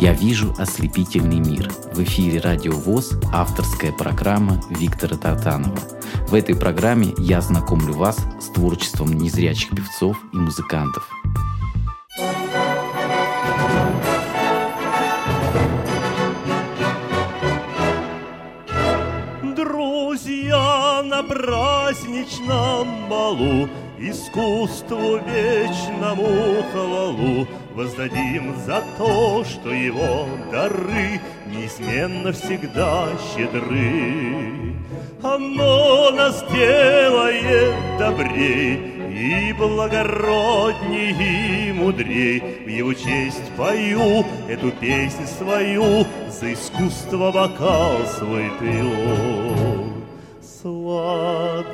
Я вижу ослепительный мир. В эфире Радио ВОЗ авторская программа Виктора Тартанова. В этой программе я знакомлю вас с творчеством незрячих певцов и музыкантов. Праздничном балу Искусству вечному хвалу Воздадим за то, что его дары Неизменно всегда щедры. Оно нас делает добрей И благородней, и мудрей. В его честь пою эту песню свою, За искусство бокал свой пью. Сладость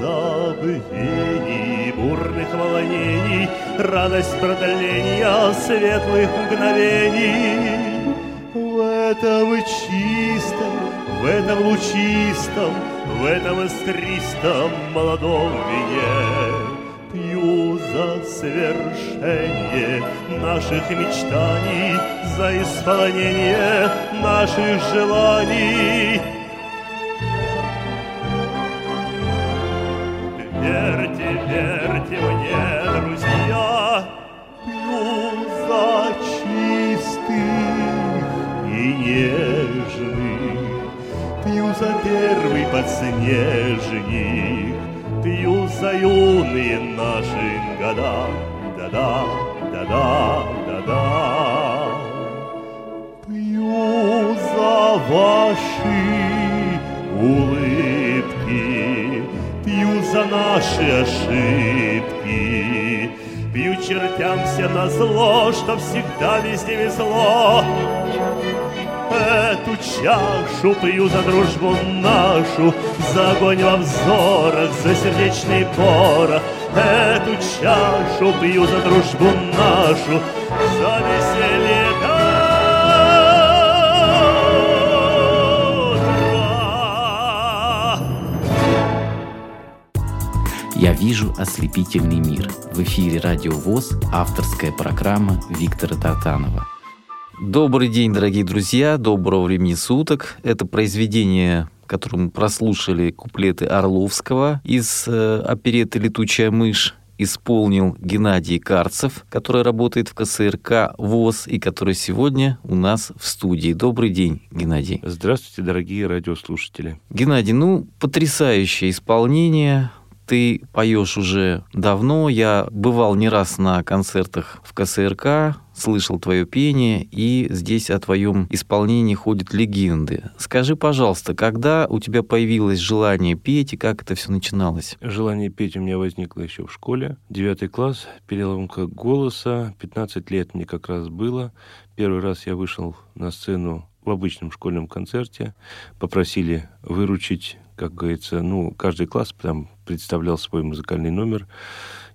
забвений, бурных волнений, Радость продления светлых мгновений. В этом чистом, в этом лучистом, В этом искристом молодом вине Пью за свершение наших мечтаний, За исполнение наших желаний — Верьте, верьте мне, друзья, пью за чистых и нежных, пью за первый подснежник, пью за юные наши года, да-да, да-да, да-да. Пью за ваши улыбки, за наши ошибки, Пью чертям все на зло, Что всегда везде везло. Эту чашу пью за дружбу нашу, За огонь во взорах, за сердечный порох. Эту чашу пью за дружбу нашу, За веселье Я вижу ослепительный мир. В эфире Радио ВОЗ авторская программа Виктора Тартанова. Добрый день, дорогие друзья, доброго времени суток. Это произведение которое мы прослушали куплеты Орловского из э, опереты «Летучая мышь» исполнил Геннадий Карцев, который работает в КСРК ВОЗ и который сегодня у нас в студии. Добрый день, Геннадий. Здравствуйте, дорогие радиослушатели. Геннадий, ну, потрясающее исполнение, ты поешь уже давно. Я бывал не раз на концертах в КСРК, слышал твое пение, и здесь о твоем исполнении ходят легенды. Скажи, пожалуйста, когда у тебя появилось желание петь и как это все начиналось? Желание петь у меня возникло еще в школе. Девятый класс, переломка голоса, 15 лет мне как раз было. Первый раз я вышел на сцену в обычном школьном концерте. Попросили выручить как говорится, ну, каждый класс там представлял свой музыкальный номер.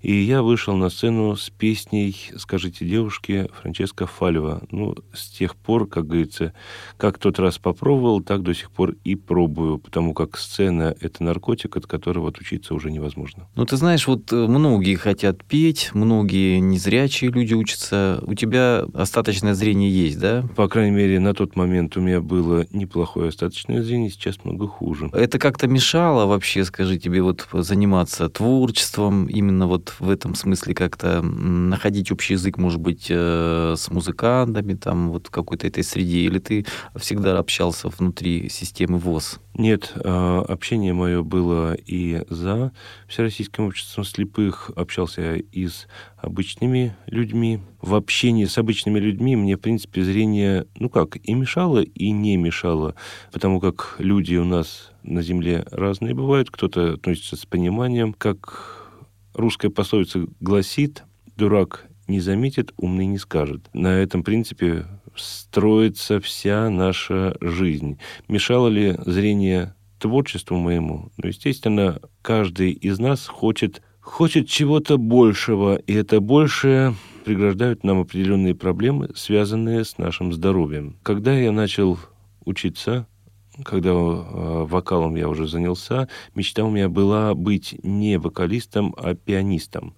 И я вышел на сцену с песней «Скажите девушке» Франческо Фалева. Ну, с тех пор, как говорится, как тот раз попробовал, так до сих пор и пробую, потому как сцена — это наркотик, от которого отучиться уже невозможно. Ну, ты знаешь, вот э, многие хотят петь, многие незрячие люди учатся. У тебя остаточное зрение есть, да? По крайней мере, на тот момент у меня было неплохое остаточное зрение, сейчас много хуже. Это как-то мешало вообще, скажи, тебе вот заниматься творчеством, именно вот в этом смысле как-то находить общий язык, может быть, э, с музыкантами, там, вот какой-то этой среде, или ты всегда общался внутри системы ВОЗ? Нет, а, общение мое было и за Всероссийским обществом слепых, общался и с обычными людьми. В общении с обычными людьми мне, в принципе, зрение, ну как, и мешало, и не мешало, потому как люди у нас на Земле разные бывают, кто-то относится с пониманием, как русская пословица гласит, дурак не заметит, умный не скажет. На этом принципе строится вся наша жизнь. Мешало ли зрение творчеству моему? Ну, естественно, каждый из нас хочет, хочет чего-то большего, и это большее преграждают нам определенные проблемы, связанные с нашим здоровьем. Когда я начал учиться, когда э, вокалом я уже занялся, мечта у меня была быть не вокалистом, а пианистом,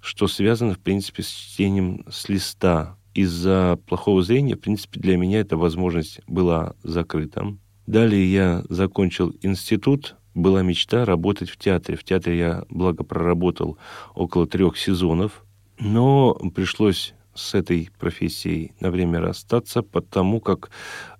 что связано, в принципе, с чтением с листа. из-за плохого зрения, в принципе, для меня эта возможность была закрыта. Далее я закончил институт, была мечта работать в театре. В театре я, благо, проработал около трех сезонов, но пришлось с этой профессией на время расстаться, потому как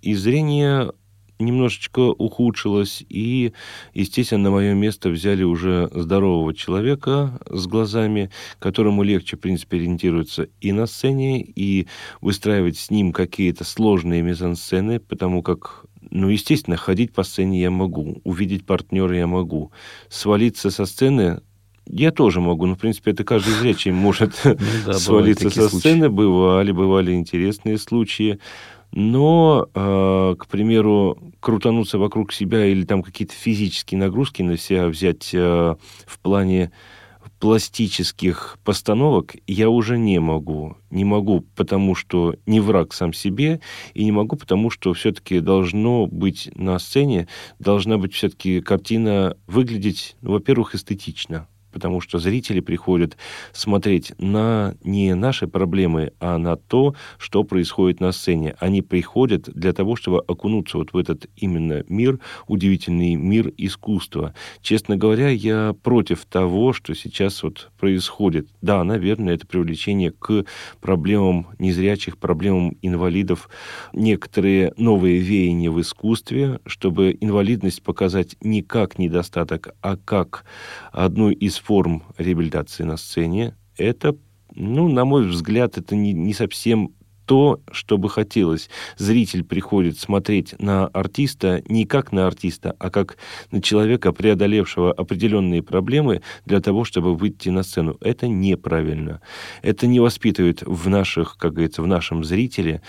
и зрение немножечко ухудшилось, и, естественно, на мое место взяли уже здорового человека с глазами, которому легче, в принципе, ориентироваться и на сцене, и выстраивать с ним какие-то сложные мизансцены, потому как ну, естественно, ходить по сцене я могу, увидеть партнера я могу. Свалиться со сцены я тоже могу, но, в принципе, это каждый зрячий может ну свалиться со сцены. Бывали, бывали интересные случаи. Но, э, к примеру, крутануться вокруг себя или там какие-то физические нагрузки на себя взять э, в плане пластических постановок я уже не могу. Не могу, потому что не враг сам себе, и не могу, потому что все-таки должно быть на сцене, должна быть все-таки картина выглядеть, ну, во-первых, эстетично потому что зрители приходят смотреть на не наши проблемы, а на то, что происходит на сцене. Они приходят для того, чтобы окунуться вот в этот именно мир, удивительный мир искусства. Честно говоря, я против того, что сейчас вот происходит. Да, наверное, это привлечение к проблемам незрячих, проблемам инвалидов, некоторые новые веяния в искусстве, чтобы инвалидность показать не как недостаток, а как одну из форм реабилитации на сцене, это, ну, на мой взгляд, это не, не совсем то, что бы хотелось. Зритель приходит смотреть на артиста не как на артиста, а как на человека, преодолевшего определенные проблемы для того, чтобы выйти на сцену. Это неправильно. Это не воспитывает в наших, как говорится, в нашем зрителе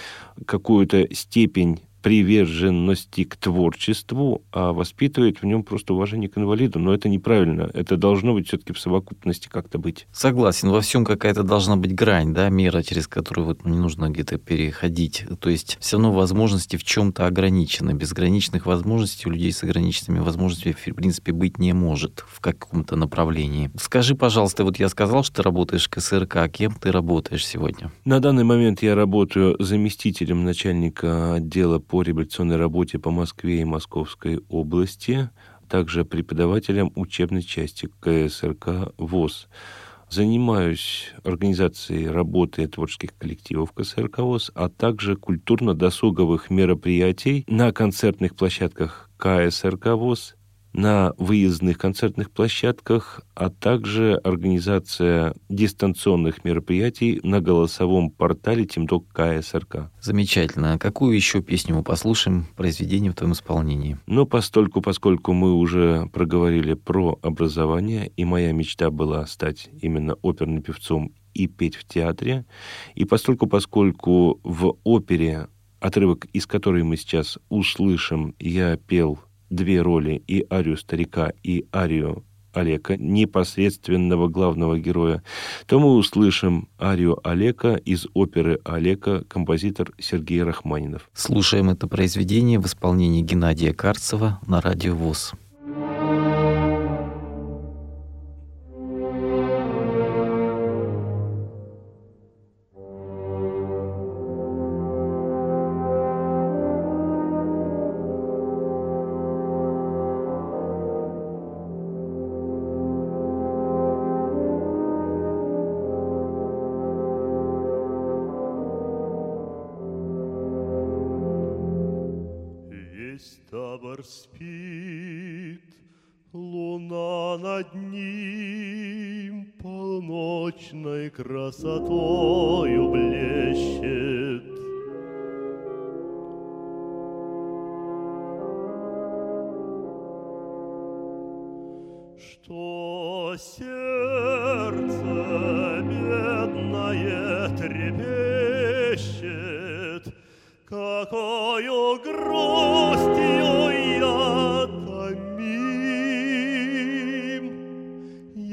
какую-то степень приверженности к творчеству, а воспитывает в нем просто уважение к инвалиду. Но это неправильно. Это должно быть все-таки в совокупности как-то быть. Согласен. Во всем какая-то должна быть грань, да, мера, через которую вот не нужно где-то переходить. То есть все равно возможности в чем-то ограничены. Безграничных возможностей у людей с ограниченными возможностями в принципе быть не может в каком-то направлении. Скажи, пожалуйста, вот я сказал, что ты работаешь в КСРК. Кем ты работаешь сегодня? На данный момент я работаю заместителем начальника отдела по революционной работе по Москве и Московской области, также преподавателем учебной части КСРК ВОЗ. Занимаюсь организацией работы творческих коллективов КСРК ВОЗ, а также культурно-досуговых мероприятий на концертных площадках КСРК ВОЗ на выездных концертных площадках, а также организация дистанционных мероприятий на голосовом портале Тимдок КСРК. Замечательно. А какую еще песню мы послушаем, произведение в твоем исполнении? Ну, постольку, поскольку мы уже проговорили про образование, и моя мечта была стать именно оперным певцом и петь в театре, и постольку, поскольку в опере отрывок, из которой мы сейчас услышим, я пел две роли, и арию старика, и арию Олега, непосредственного главного героя, то мы услышим арию Олега из оперы Олега, композитор Сергей Рахманинов. Слушаем это произведение в исполнении Геннадия Карцева на радио ВОЗ.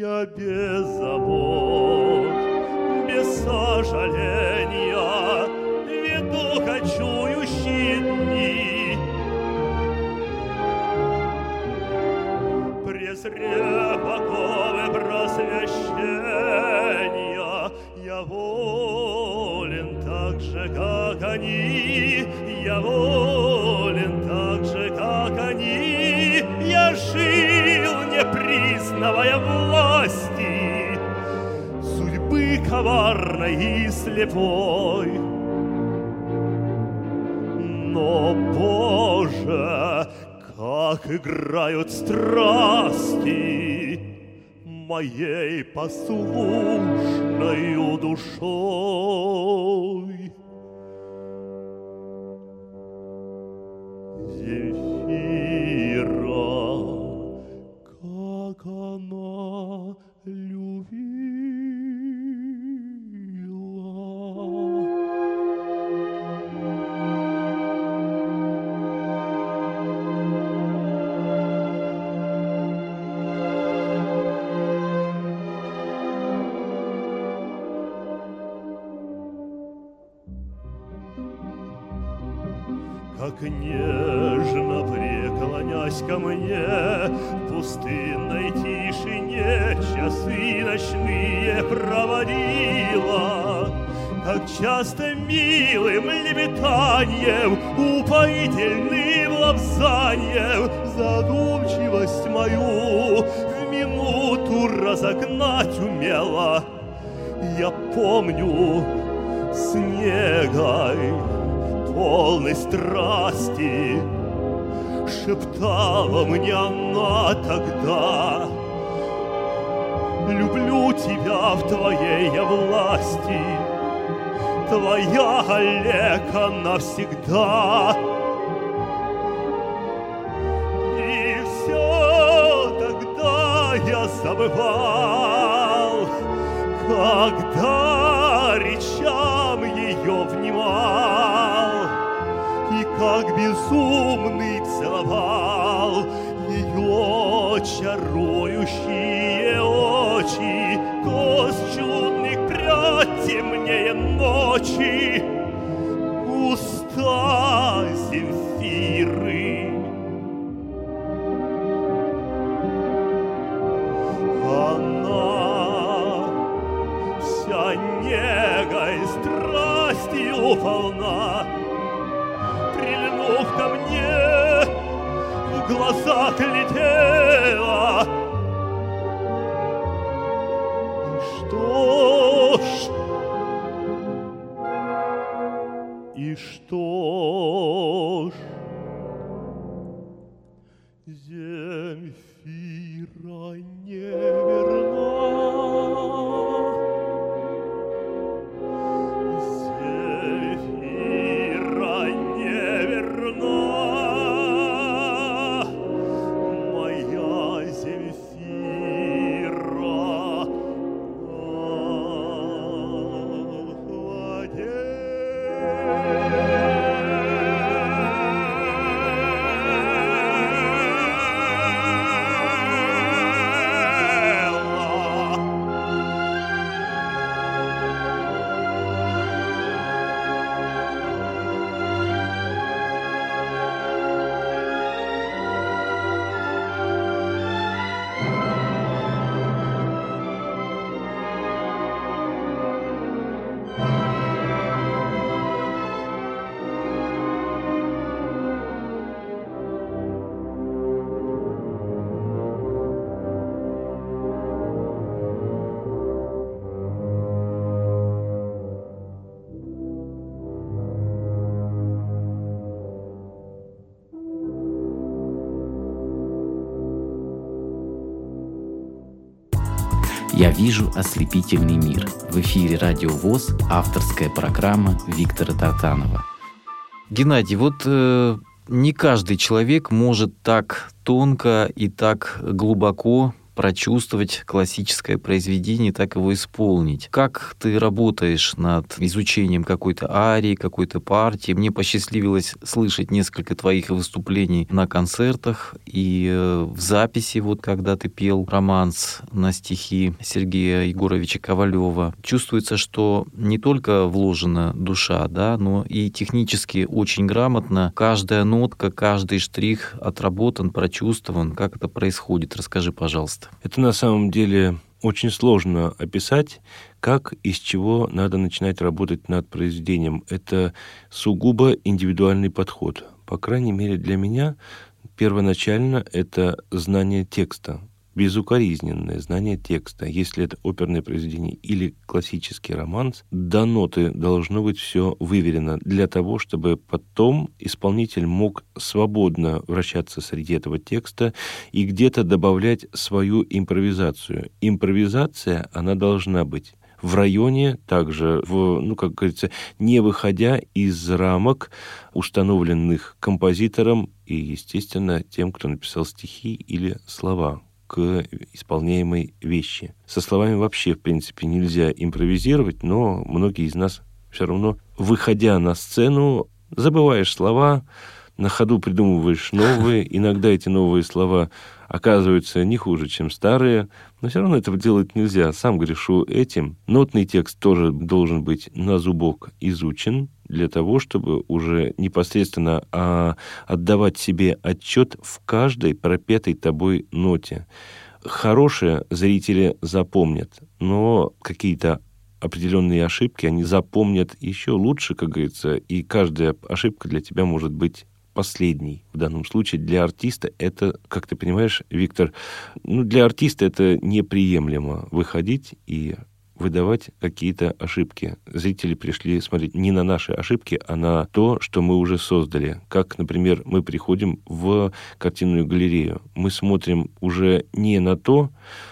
Я без сожаления веду кочующие дни. Презрев оковы просвещения, я волен также как они, я волен так же, как они, я жил, не признавая власти, судьбы коварной и слепой. Но, Боже, как играют страсти моей послушною душой. Милым лепетанием, упоительным лапзанием задумчивость мою в минуту разогнать умела. Я помню снегой полной страсти Шептала мне она тогда Люблю тебя в твоей я власти Твоя Олега навсегда И все тогда я забывал Когда речам ее внимал. Как безумный целовал ее чарующие темнее ночи, уста Земфиры. Она вся негой страстью полна, ко мне в глазах летела. И что ж, Земфира не вижу ослепительный мир». В эфире «Радио ВОЗ» авторская программа Виктора Тартанова. Геннадий, вот э, не каждый человек может так тонко и так глубоко прочувствовать классическое произведение, так его исполнить. Как ты работаешь над изучением какой-то арии, какой-то партии? Мне посчастливилось слышать несколько твоих выступлений на концертах и э, в записи, вот когда ты пел романс на стихи Сергея Егоровича Ковалева. Чувствуется, что не только вложена душа, да, но и технически очень грамотно. Каждая нотка, каждый штрих отработан, прочувствован. Как это происходит? Расскажи, пожалуйста. Это на самом деле очень сложно описать, как и с чего надо начинать работать над произведением. Это сугубо индивидуальный подход. По крайней мере, для меня первоначально это знание текста, безукоризненное знание текста. Если это оперное произведение или классический романс, до ноты должно быть все выверено для того, чтобы потом исполнитель мог свободно вращаться среди этого текста и где-то добавлять свою импровизацию. Импровизация, она должна быть в районе, также, в, ну, как говорится, не выходя из рамок, установленных композитором и, естественно, тем, кто написал стихи или слова к исполняемой вещи. Со словами вообще, в принципе, нельзя импровизировать, но многие из нас все равно, выходя на сцену, забываешь слова, на ходу придумываешь новые. Иногда эти новые слова оказываются не хуже, чем старые, но все равно этого делать нельзя. Сам грешу этим. Нотный текст тоже должен быть на зубок изучен для того, чтобы уже непосредственно а, отдавать себе отчет в каждой пропетой тобой ноте. Хорошие зрители запомнят, но какие-то определенные ошибки они запомнят еще лучше, как говорится, и каждая ошибка для тебя может быть последний в данном случае. Для артиста это, как ты понимаешь, Виктор, ну, для артиста это неприемлемо выходить и выдавать какие-то ошибки. Зрители пришли смотреть не на наши ошибки, а на то, что мы уже создали. Как, например, мы приходим в картинную галерею. Мы смотрим уже не на то,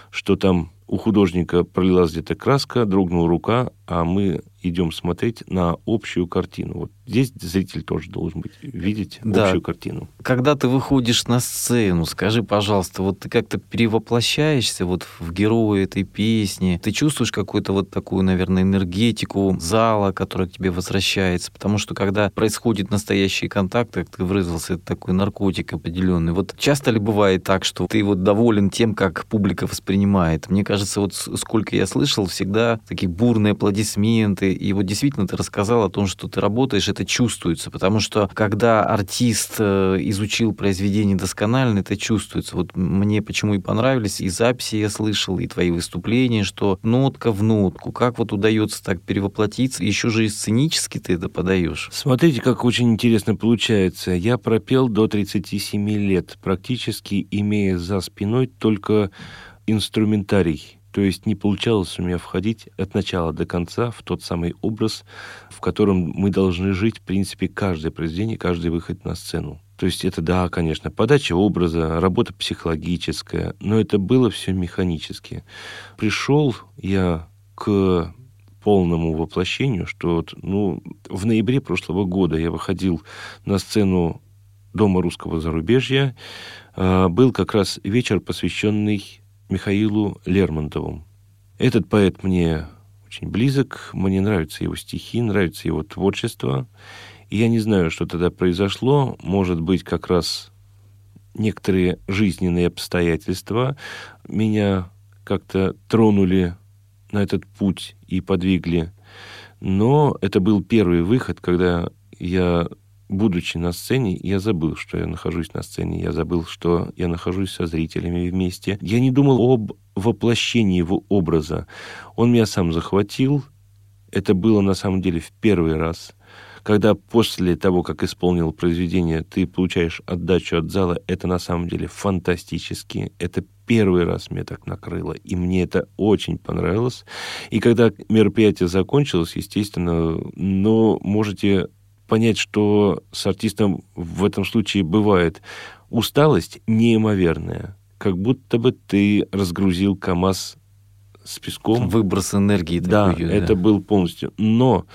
что там у художника пролилась где-то краска, дрогнула рука, а мы идем смотреть на общую картину. Вот здесь зритель тоже должен быть видеть да. общую картину. Когда ты выходишь на сцену, скажи, пожалуйста, вот ты как-то перевоплощаешься вот в героя этой песни, ты чувствуешь какую-то вот такую, наверное, энергетику зала, которая к тебе возвращается, потому что когда происходит настоящий контакт, как ты выразился, это такой наркотик определенный. Вот часто ли бывает так, что ты вот доволен тем, как публика воспринимает? Мне кажется, вот сколько я слышал, всегда такие бурные аплодисменты, и вот действительно ты рассказал о том, что ты работаешь, это чувствуется, потому что когда артист э, изучил произведение досконально, это чувствуется. Вот мне почему и понравились, и записи я слышал, и твои выступления, что нотка в нотку, как вот удается так перевоплотиться, еще же и сценически ты это подаешь. Смотрите, как очень интересно получается. Я пропел до 37 лет, практически имея за спиной только инструментарий то есть не получалось у меня входить от начала до конца в тот самый образ, в котором мы должны жить, в принципе, каждое произведение, каждый выход на сцену. То есть это, да, конечно, подача образа, работа психологическая, но это было все механически. Пришел я к полному воплощению, что вот, ну, в ноябре прошлого года я выходил на сцену Дома русского зарубежья. А, был как раз вечер, посвященный Михаилу Лермонтову. Этот поэт мне очень близок, мне нравятся его стихи, нравится его творчество. И я не знаю, что тогда произошло. Может быть, как раз некоторые жизненные обстоятельства меня как-то тронули на этот путь и подвигли. Но это был первый выход, когда я будучи на сцене, я забыл, что я нахожусь на сцене, я забыл, что я нахожусь со зрителями вместе. Я не думал об воплощении его образа. Он меня сам захватил. Это было на самом деле в первый раз. Когда после того, как исполнил произведение, ты получаешь отдачу от зала, это на самом деле фантастически. Это первый раз меня так накрыло, и мне это очень понравилось. И когда мероприятие закончилось, естественно, но можете понять, что с артистом в этом случае бывает усталость неимоверная. Как будто бы ты разгрузил КАМАЗ с песком. Выброс энергии. Да, такой, да, это был полностью. Но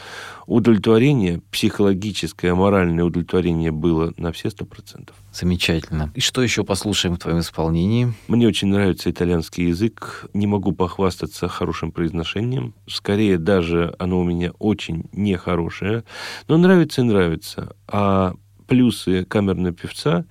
удовлетворение, психологическое, моральное удовлетворение было на все сто процентов. Замечательно. И что еще послушаем в твоем исполнении? Мне очень нравится итальянский язык. Не могу похвастаться хорошим произношением. Скорее, даже оно у меня очень нехорошее. Но нравится и нравится. А плюсы камерного певца,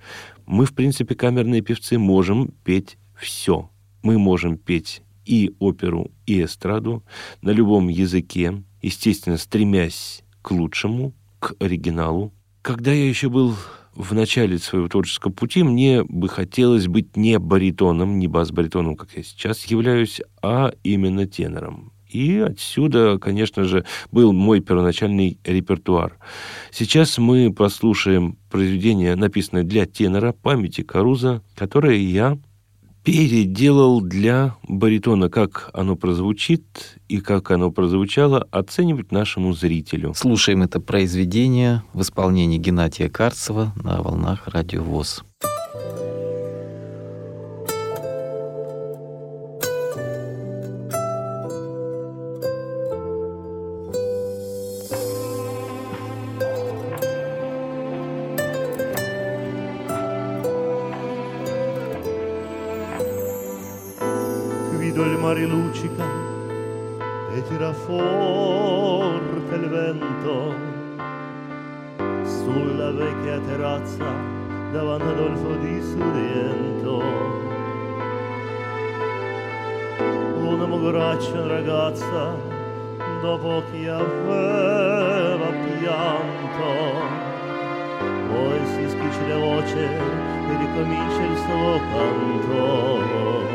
мы, в принципе, камерные певцы, можем петь все. Мы можем петь и оперу, и эстраду на любом языке, естественно, стремясь к лучшему, к оригиналу. Когда я еще был в начале своего творческого пути, мне бы хотелось быть не баритоном, не бас-баритоном, как я сейчас являюсь, а именно тенором. И отсюда, конечно же, был мой первоначальный репертуар. Сейчас мы послушаем произведение, написанное для тенора памяти Каруза, которое я переделал для баритона, как оно прозвучит и как оно прозвучало, оценивать нашему зрителю. Слушаем это произведение в исполнении Геннадия Карцева на волнах радио ВОЗ. Vecchia terrazza davanti ad Adolfo di Sorrento. Una mogoraccia ragazza dopo chi aveva pianto poi si schiccia la voce e ricomincia il suo canto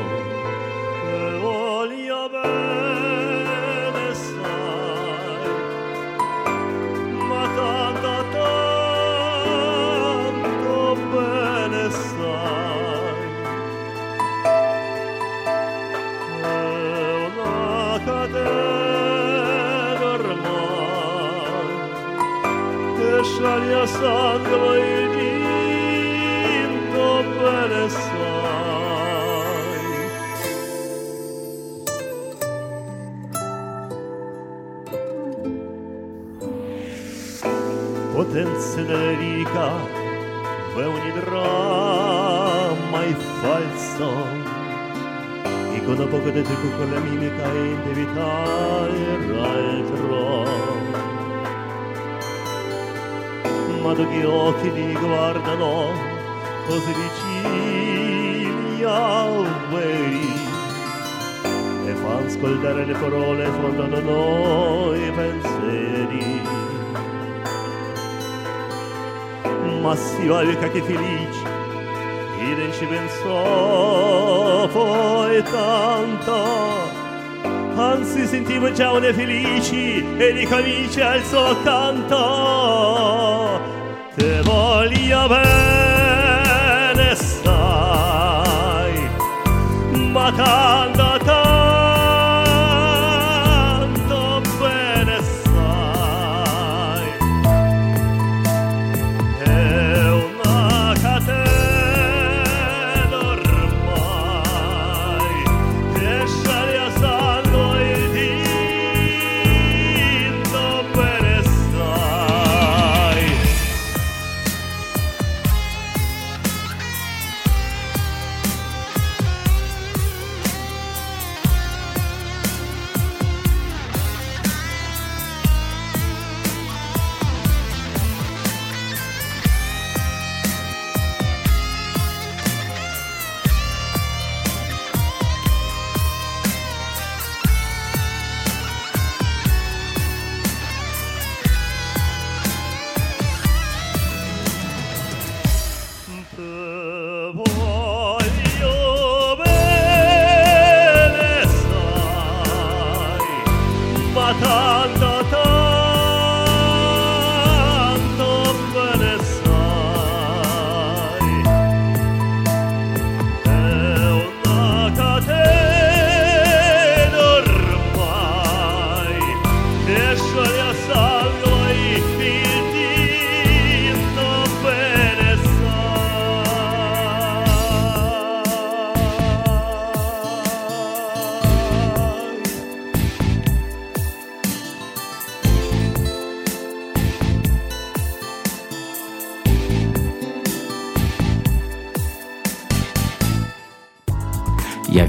potenziale rica ve ogni dramma è falso. E con la poca di te con la mimica è indevitare altro amato che occhi li guardano così vicini a veri e fa ascoltare le parole fondano noi pensieri. Ma si valca che felici e ci pensò poi tanto. Anzi sentivo già una felici e ricomincia al suo te voglio bene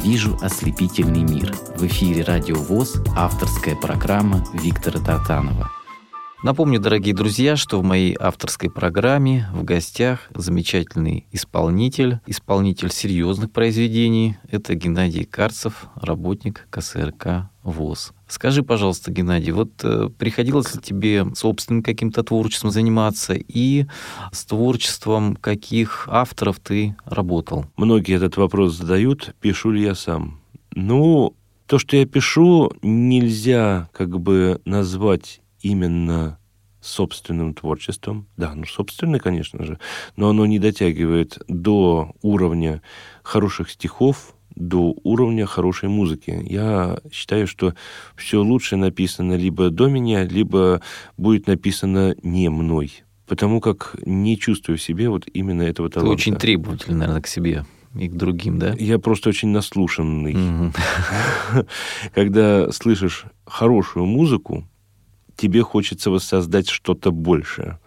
вижу ослепительный мир. В эфире Радио ВОЗ авторская программа Виктора Тартанова. Напомню, дорогие друзья, что в моей авторской программе в гостях замечательный исполнитель, исполнитель серьезных произведений. Это Геннадий Карцев, работник КСРК ВОЗ. Скажи, пожалуйста, Геннадий, вот э, приходилось ли тебе собственным каким-то творчеством заниматься и с творчеством каких авторов ты работал? Многие этот вопрос задают, пишу ли я сам. Ну, То, что я пишу, нельзя как бы назвать именно собственным творчеством. Да, ну, собственное, конечно же, но оно не дотягивает до уровня хороших стихов, до уровня хорошей музыки. Я считаю, что все лучше написано либо до меня, либо будет написано не мной. Потому как не чувствую в себе вот именно этого таланта. Ты очень требовательный, наверное, к себе и к другим, да? Я просто очень наслушанный. Когда слышишь хорошую музыку, тебе хочется воссоздать что-то большее.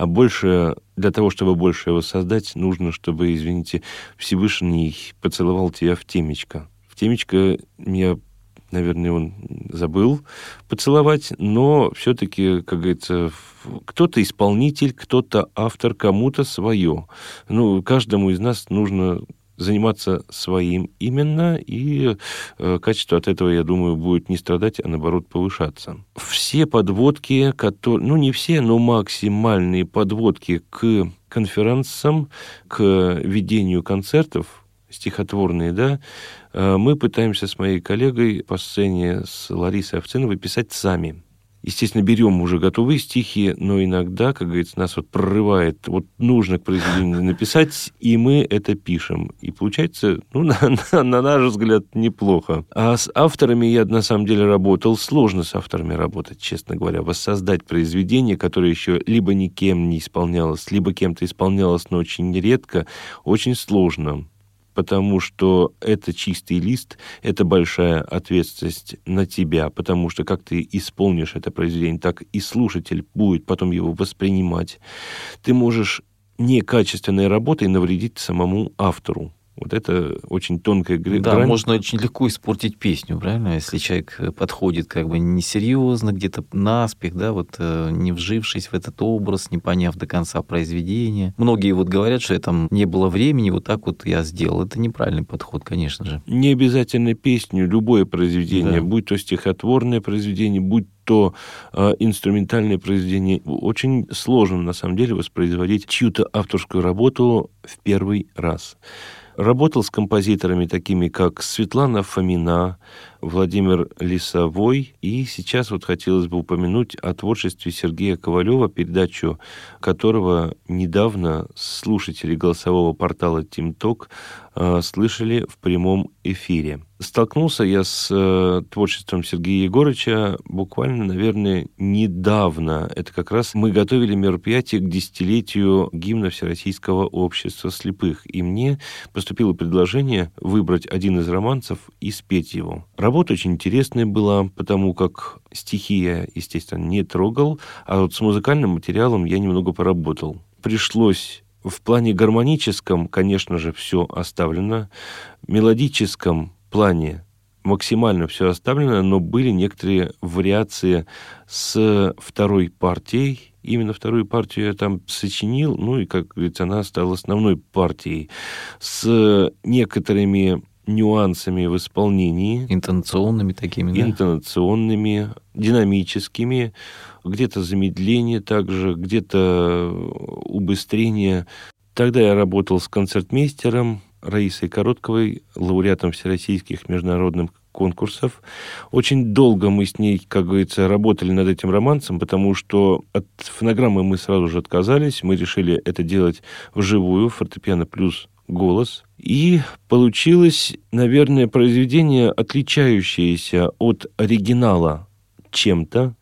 А больше, для того, чтобы больше воссоздать, нужно, чтобы, извините, Всевышний поцеловал тебя в темечко. В темечко я наверное, он забыл поцеловать, но все-таки, как говорится, кто-то исполнитель, кто-то автор, кому-то свое. Ну, каждому из нас нужно заниматься своим именно, и э, качество от этого, я думаю, будет не страдать, а наоборот повышаться. Все подводки, которые, ну не все, но максимальные подводки к конференциям, к ведению концертов, стихотворные, да, э, мы пытаемся с моей коллегой по сцене с Ларисой Овциновой писать сами. Естественно, берем уже готовые стихи, но иногда, как говорится, нас вот прорывает, вот нужно к произведению написать, и мы это пишем. И получается, ну, на, на, на наш взгляд, неплохо. А с авторами я на самом деле работал. Сложно с авторами работать, честно говоря. Воссоздать произведение, которое еще либо никем не исполнялось, либо кем-то исполнялось, но очень редко, очень сложно потому что это чистый лист, это большая ответственность на тебя, потому что как ты исполнишь это произведение, так и слушатель будет потом его воспринимать. Ты можешь некачественной работой навредить самому автору. Вот это очень тонкая грань. Да, можно очень легко испортить песню, правильно? Если человек э, подходит как бы несерьезно, где-то наспех, да, вот э, не вжившись в этот образ, не поняв до конца произведения. Многие вот говорят, что там не было времени, вот так вот я сделал. Это неправильный подход, конечно же. Не обязательно песню, любое произведение, да. будь то стихотворное произведение, будь то э, инструментальное произведение. Очень сложно, на самом деле, воспроизводить чью-то авторскую работу в первый раз. Работал с композиторами такими, как Светлана Фомина, Владимир Лисовой. И сейчас вот хотелось бы упомянуть о творчестве Сергея Ковалева, передачу которого недавно слушатели голосового портала TeamTalk э, слышали в прямом эфире. Столкнулся я с э, творчеством Сергея Егорыча буквально, наверное, недавно. Это как раз мы готовили мероприятие к десятилетию гимна Всероссийского общества слепых. И мне поступило предложение выбрать один из романцев и спеть его. Работа очень интересная была, потому как стихи я, естественно, не трогал, а вот с музыкальным материалом я немного поработал. Пришлось в плане гармоническом, конечно же, все оставлено. Мелодическом плане максимально все оставлено, но были некоторые вариации с второй партией. Именно вторую партию я там сочинил, ну и, как говорится, она стала основной партией. С некоторыми нюансами в исполнении. Интонационными такими, да? Интонационными, динамическими, где-то замедление также, где-то убыстрение. Тогда я работал с концертмейстером Раисой Коротковой, лауреатом всероссийских международных конкурсов. Очень долго мы с ней, как говорится, работали над этим романсом, потому что от фонограммы мы сразу же отказались. Мы решили это делать вживую, фортепиано плюс голос. И получилось, наверное, произведение, отличающееся от оригинала чем-то,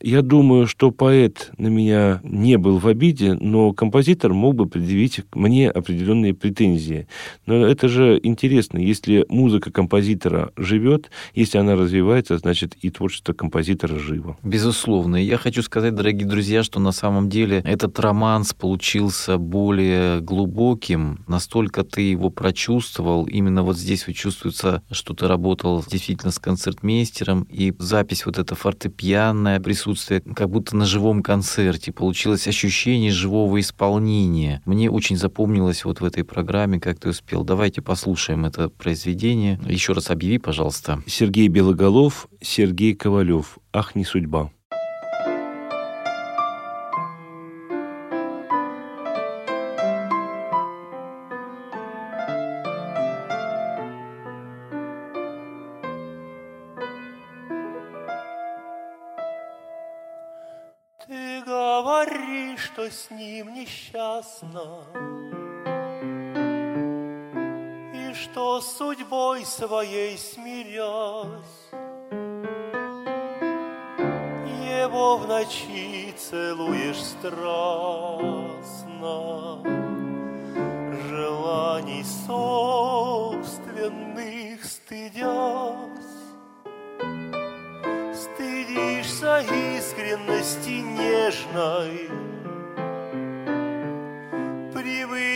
я думаю, что поэт на меня не был в обиде, но композитор мог бы предъявить мне определенные претензии. Но это же интересно, если музыка композитора живет, если она развивается, значит и творчество композитора живо. Безусловно. Я хочу сказать, дорогие друзья, что на самом деле этот романс получился более глубоким. Настолько ты его прочувствовал. Именно вот здесь вот чувствуется, что ты работал действительно с концертмейстером. И запись вот эта фортепианная присутствие присутствие, как будто на живом концерте. Получилось ощущение живого исполнения. Мне очень запомнилось вот в этой программе, как ты успел. Давайте послушаем это произведение. Еще раз объяви, пожалуйста. Сергей Белоголов, Сергей Ковалев. «Ах, не судьба». С ним несчастна, И что судьбой своей смирясь, Его в ночи целуешь страстно, Желаний собственных стыдясь, Стыдишься искренности нежной,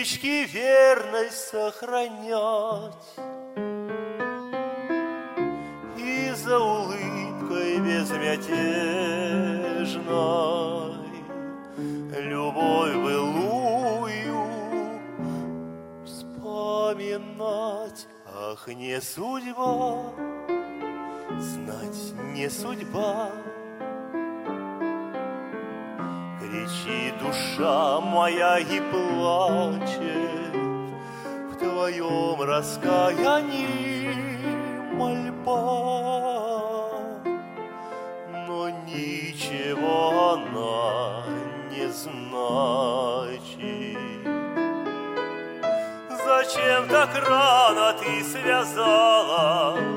Привычки верность сохранять И за улыбкой безмятежной Любовь былую вспоминать Ах, не судьба, знать не судьба. Кричит душа моя и плачет В твоем раскаянии мольба. Но ничего она не значит. Зачем так рано ты связала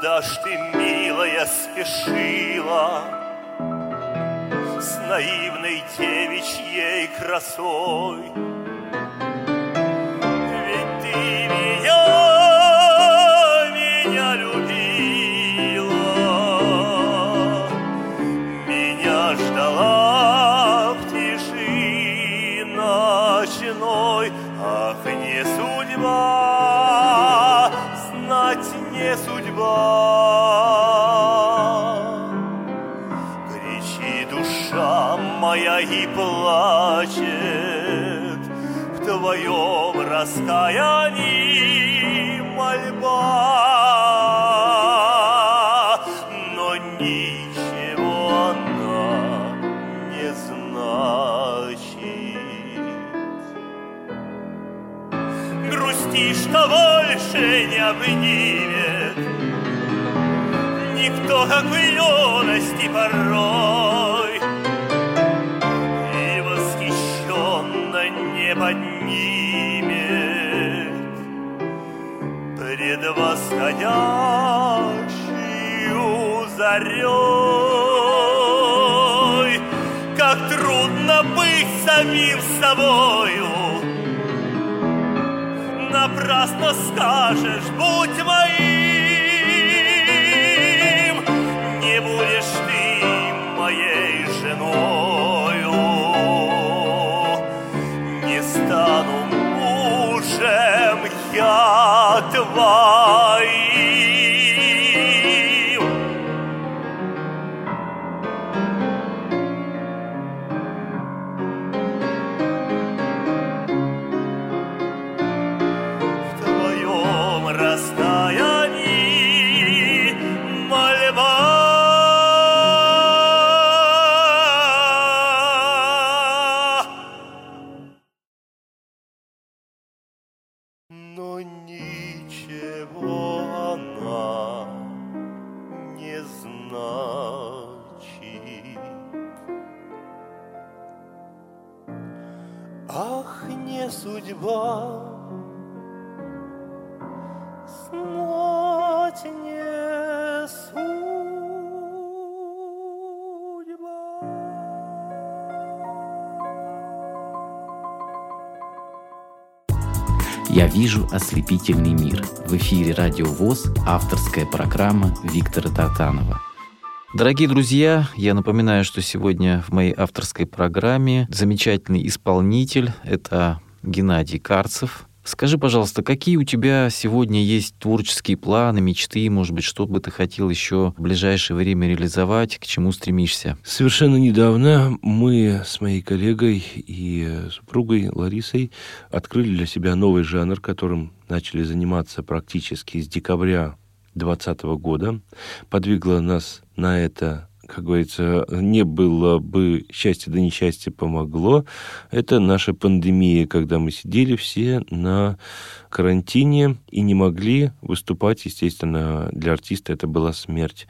Куда ж ты, милая, спешила с наивной девичьей красой? Ведь ты меня, любила, меня ждала в тиши ночной. Ах, не судьба, не судьба. Кричи, душа моя, и плачет в твоем раскаянии мольба, но ничего она не значит. Грусти, что больше не обнимет как в юности порой. И восхищенно не поднимет Пред восходящую зарей. Как трудно быть самим собою. Напрасно скажешь, будь моим, вижу ослепительный мир. В эфире Радио ВОЗ авторская программа Виктора Татанова. Дорогие друзья, я напоминаю, что сегодня в моей авторской программе замечательный исполнитель – это Геннадий Карцев. Скажи, пожалуйста, какие у тебя сегодня есть творческие планы, мечты, может быть, что бы ты хотел еще в ближайшее время реализовать, к чему стремишься? Совершенно недавно мы с моей коллегой и супругой Ларисой открыли для себя новый жанр, которым начали заниматься практически с декабря 2020 года. Подвигло нас на это как говорится, не было бы счастья, да несчастье помогло. Это наша пандемия, когда мы сидели все на карантине и не могли выступать, естественно, для артиста это была смерть.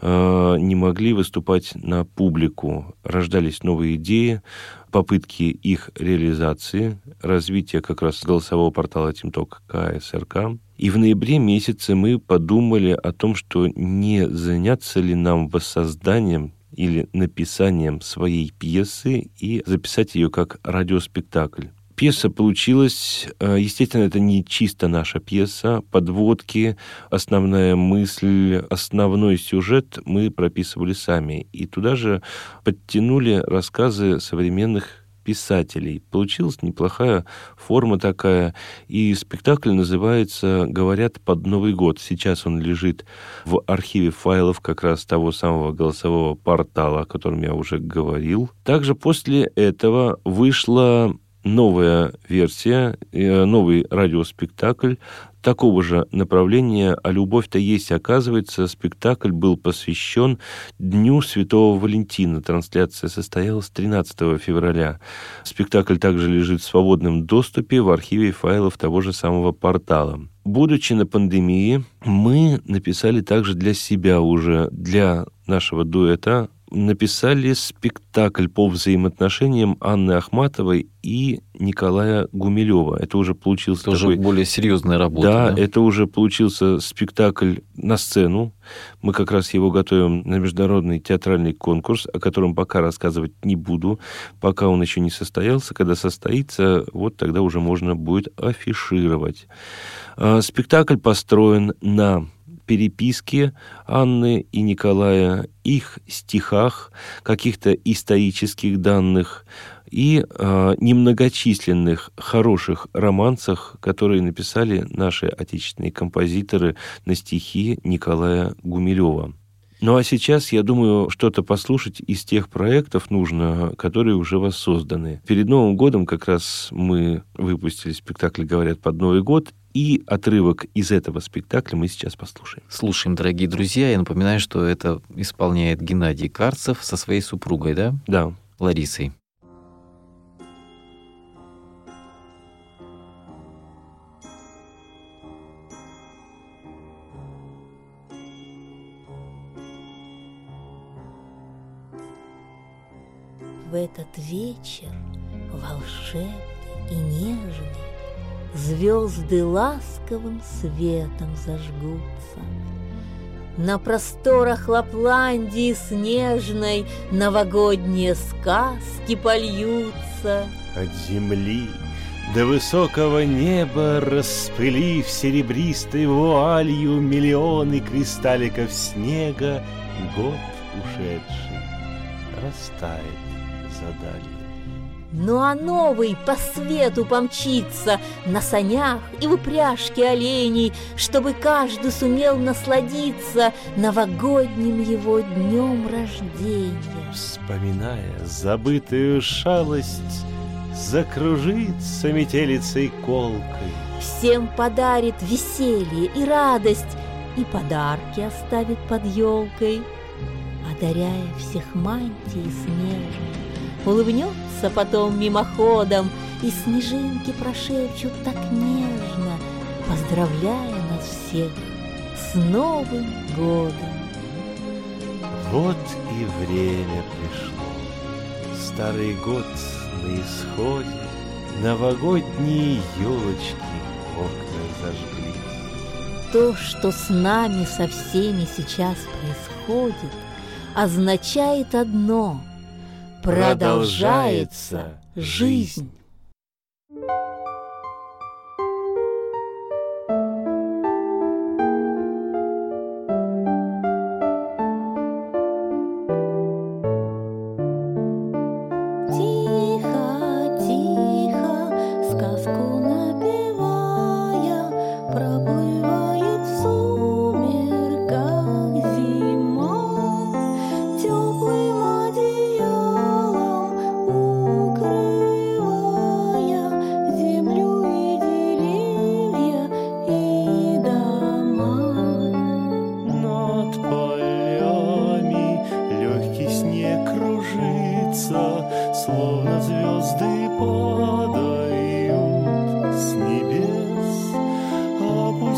А, не могли выступать на публику. Рождались новые идеи, попытки их реализации, развития как раз голосового портала Тимток КСРК. И в ноябре месяце мы подумали о том, что не заняться ли нам воссозданием или написанием своей пьесы и записать ее как радиоспектакль. Пьеса получилась, э, естественно, это не чисто наша пьеса, подводки, основная мысль, основной сюжет мы прописывали сами. И туда же подтянули рассказы современных писателей. Получилась неплохая форма такая. И спектакль называется «Говорят под Новый год». Сейчас он лежит в архиве файлов как раз того самого голосового портала, о котором я уже говорил. Также после этого вышла новая версия, э, новый радиоспектакль такого же направления «А любовь-то есть». Оказывается, спектакль был посвящен Дню Святого Валентина. Трансляция состоялась 13 февраля. Спектакль также лежит в свободном доступе в архиве файлов того же самого портала. Будучи на пандемии, мы написали также для себя уже, для нашего дуэта написали спектакль по взаимоотношениям Анны Ахматовой и Николая Гумилева. Это уже получился это такой... уже более серьезная работа. Да, да, это уже получился спектакль на сцену. Мы как раз его готовим на международный театральный конкурс, о котором пока рассказывать не буду, пока он еще не состоялся. Когда состоится, вот тогда уже можно будет афишировать. А, спектакль построен на переписке Анны и Николая, их стихах, каких-то исторических данных и э, немногочисленных хороших романсах, которые написали наши отечественные композиторы на стихи Николая Гумилева. Ну а сейчас, я думаю, что-то послушать из тех проектов нужно, которые уже воссозданы. Перед Новым годом как раз мы выпустили спектакль «Говорят под Новый год», и отрывок из этого спектакля мы сейчас послушаем. Слушаем, дорогие друзья. Я напоминаю, что это исполняет Геннадий Карцев со своей супругой, да? Да. Ларисой. В этот вечер волшебный и нежный Звезды ласковым светом зажгутся. На просторах Лапландии снежной Новогодние сказки польются. От земли до высокого неба Распылив серебристой вуалью Миллионы кристалликов снега, Год ушедший растает за далью. Ну а новый по свету помчится На санях и в упряжке оленей, Чтобы каждый сумел насладиться Новогодним его днем рождения. Вспоминая забытую шалость, Закружится метелицей колкой. Всем подарит веселье и радость И подарки оставит под елкой, Одаряя всех мантией снежной. Улыбнется потом мимоходом, И снежинки прошепчут так нежно, Поздравляя нас всех с Новым годом. Вот и время пришло. Старый год на исходе, Новогодние елочки окна зажгли. То, что с нами со всеми сейчас происходит, означает одно — продолжается жизнь.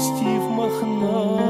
Опустив мохнатые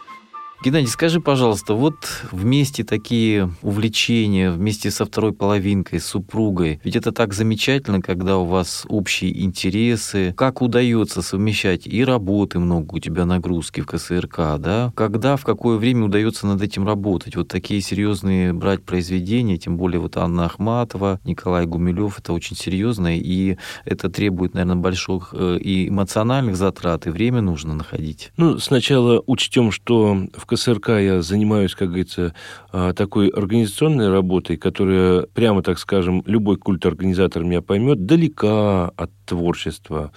Геннадий, скажи, пожалуйста, вот вместе такие увлечения, вместе со второй половинкой, с супругой, ведь это так замечательно, когда у вас общие интересы. Как удается совмещать и работы много у тебя нагрузки в КСРК, да? Когда, в какое время удается над этим работать? Вот такие серьезные брать произведения, тем более вот Анна Ахматова, Николай Гумилев, это очень серьезно, и это требует, наверное, больших э, и эмоциональных затрат, и время нужно находить. Ну, сначала учтем, что в КСРК я занимаюсь, как говорится, а, такой организационной работой, которая, прямо так скажем, любой культ-организатор меня поймет, далека от творчества.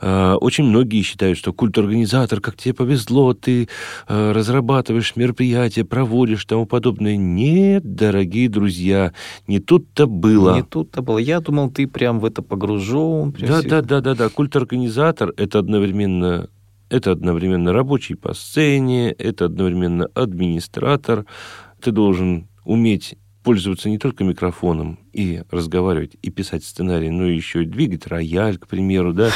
А, Очень многие считают, что культ-организатор, как тебе повезло, ты а, разрабатываешь мероприятия, проводишь тому подобное. Нет, дорогие друзья, не тут-то было. Не тут-то было. Я думал, ты прям в это погружен. Да, всё- да, да, да, да. Культ-организатор это одновременно это одновременно рабочий по сцене, это одновременно администратор. Ты должен уметь пользоваться не только микрофоном и разговаривать, и писать сценарий, но еще и двигать рояль, к примеру, да,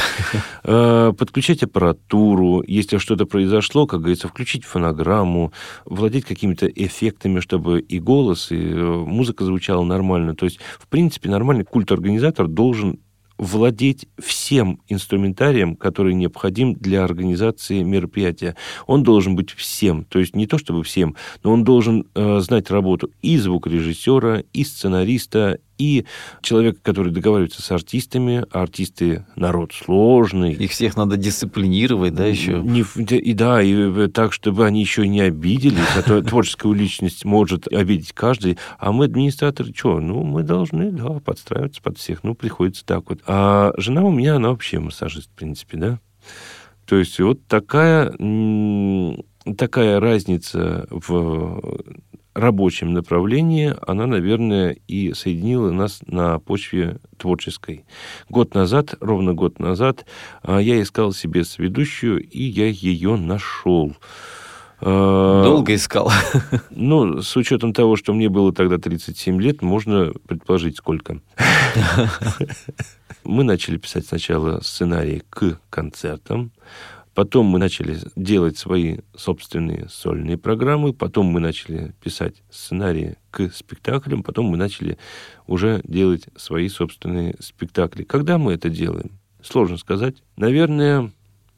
Э, подключать аппаратуру, если что-то произошло, как говорится, включить фонограмму, владеть какими-то эффектами, чтобы и голос, и э, музыка звучала нормально. То есть, в принципе, нормальный культ-организатор должен владеть всем инструментарием, который необходим для организации мероприятия. Он должен быть всем, то есть не то чтобы всем, но он должен э, знать работу и звукорежиссера, и сценариста, и человека, который договаривается с артистами. А артисты народ сложный. Их всех надо дисциплинировать, да, еще. Не и да, и э, так, чтобы они еще не обиделись, а то творческую личность может обидеть каждый. А мы, администраторы, что? Ну, мы должны, да, подстраиваться под всех. Ну, приходится так вот. А жена у меня, она вообще массажист, в принципе, да. То есть вот такая, такая разница в рабочем направлении, она, наверное, и соединила нас на почве творческой. Год назад, ровно год назад, а, я искал себе сведущую, и я ее нашел. А, Долго искал. Ну, с учетом того, что мне было тогда 37 лет, можно предположить, сколько. Мы начали писать сначала сценарии к концертам, потом мы начали делать свои собственные сольные программы, потом мы начали писать сценарии к спектаклям, потом мы начали уже делать свои собственные спектакли. Когда мы это делаем? Сложно сказать. Наверное,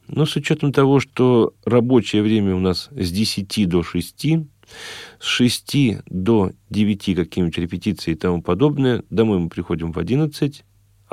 ну, с учетом того, что рабочее время у нас с 10 до 6, с 6 до 9 какие-нибудь репетиции и тому подобное, домой мы приходим в 11,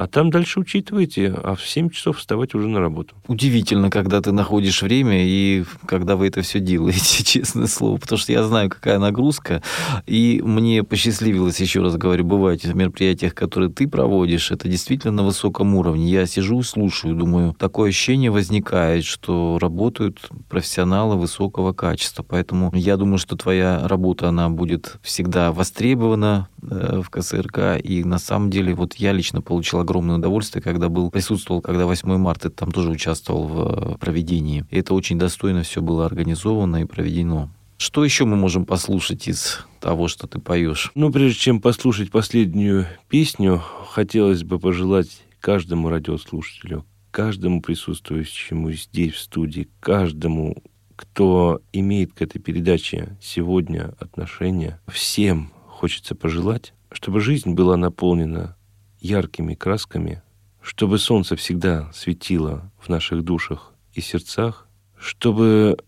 А там дальше учитывайте, а в 7 часов вставать уже на работу. Удивительно, когда ты находишь время и когда вы это все делаете, честное слово, потому что я знаю, какая нагрузка, и мне посчастливилось, еще раз говорю, бывать в мероприятиях, которые ты проводишь, это действительно на высоком уровне. Я сижу, слушаю, думаю, такое ощущение возникает, что работают профессионалы высокого качества, поэтому я думаю, что твоя работа, она будет всегда востребована э, в КСРК, и на самом деле вот я лично получил огромное удовольствие, когда был, присутствовал, когда 8 марта там тоже участвовал в э, проведении. И это очень достойно все было организовано и проведено. Что еще мы можем послушать из того, что ты поешь? Ну, прежде чем послушать последнюю песню, хотелось бы пожелать каждому радиослушателю, каждому присутствующему здесь, в студии, каждому, кто имеет к этой передаче сегодня отношение, всем хочется пожелать, чтобы жизнь была наполнена яркими красками, чтобы солнце всегда светило в наших душах и сердцах, чтобы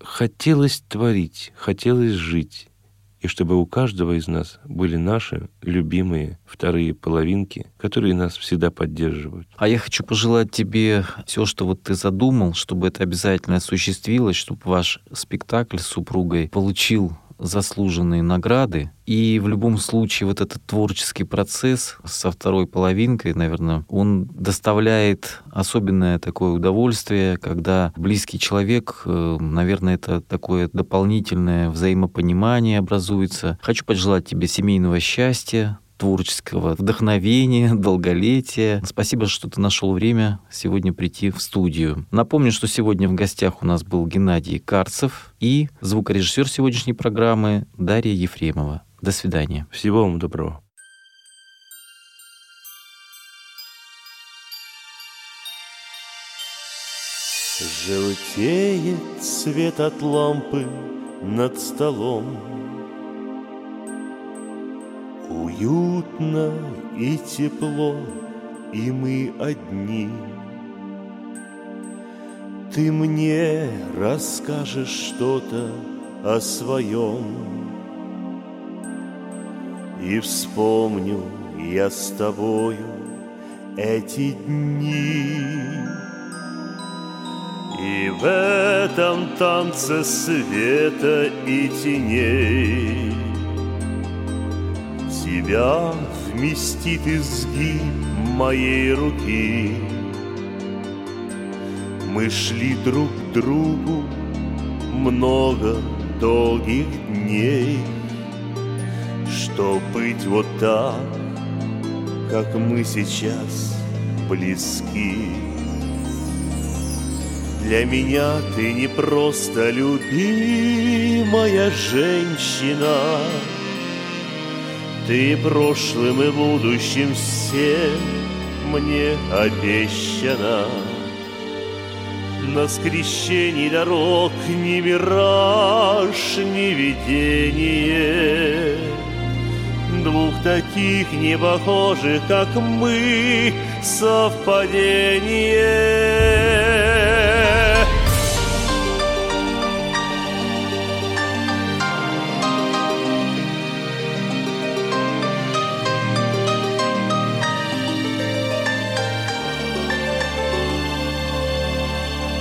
хотелось творить, хотелось жить, и чтобы у каждого из нас были наши любимые вторые половинки, которые нас всегда поддерживают. А я хочу пожелать тебе все, что вот ты задумал, чтобы это обязательно осуществилось, чтобы ваш спектакль с супругой получил заслуженные награды. И в любом случае вот этот творческий процесс со второй половинкой, наверное, он доставляет особенное такое удовольствие, когда близкий человек, э, наверное, это такое дополнительное взаимопонимание образуется. Хочу пожелать тебе семейного счастья, творческого вдохновения, долголетия. Спасибо, что ты нашел время сегодня прийти в студию. Напомню, что сегодня в гостях у нас был Геннадий Карцев и звукорежиссер сегодняшней программы Дарья Ефремова. До свидания. Всего вам доброго. Желтеет свет от лампы над столом Уютно и тепло, и мы одни. Ты мне расскажешь что-то о своем, И вспомню я с тобою эти дни. И в этом танце света и теней Тебя вместит изгиб моей руки. Мы шли друг к другу много долгих дней, Чтоб быть вот так, как мы сейчас близки. Для меня ты не просто любимая женщина, Ты прошлым и будущим всем мне обещана. На скрещении дорог ни мираж, ни видение Двух таких не похожих, как мы, совпадение.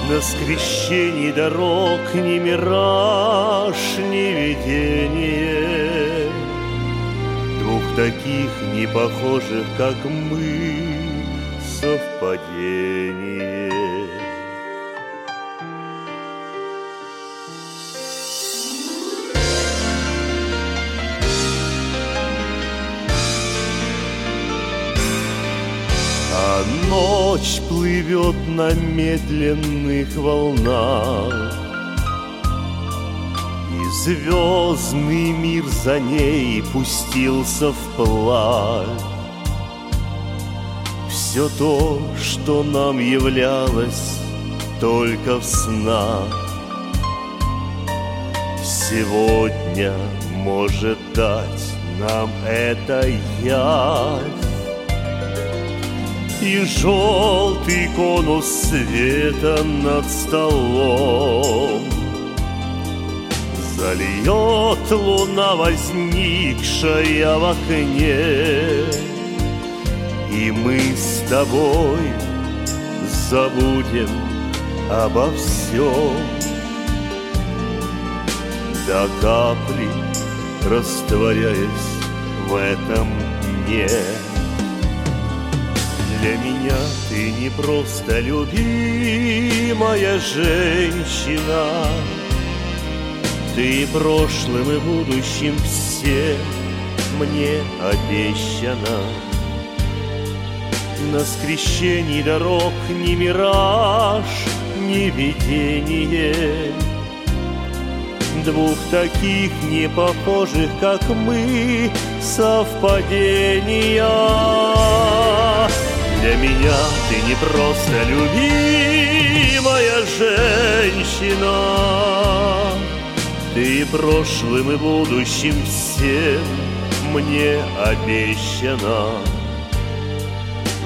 На скрещении дорог ни мираж, ни видение Двух таких не похожих, как мы, совпадение. Ночь плывет на медленных волнах И звездный мир за ней пустился вплавь Все то, что нам являлось только в снах. Сегодня может дать нам это явь и желтый конус света над столом. Зальет луна, возникшая в окне И мы с тобой забудем обо всем. До капли растворяясь в этом дне Для меня ты не просто любимая женщина. Ты прошлым и будущим все мне обещана. На скрещении дорог ни мираж, ни видение. Двух таких не похожих, как мы, совпадения Для меня. Ты не просто любимая женщина. Ты прошлым и будущим всем мне обещана.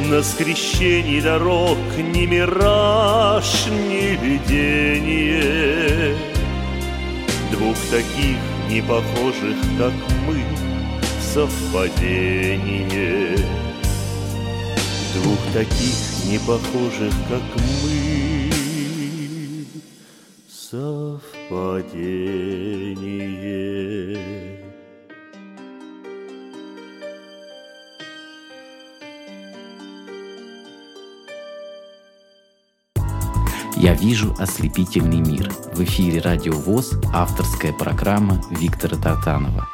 На скрещении дорог ни мираж, ни видение. Двух таких не похожих, как мы, совпадение Двух таких не похожих, как мы, совпадение «Я вижу ослепительный мир». В эфире «Радио ВОЗ» авторская программа Виктора Тартанова.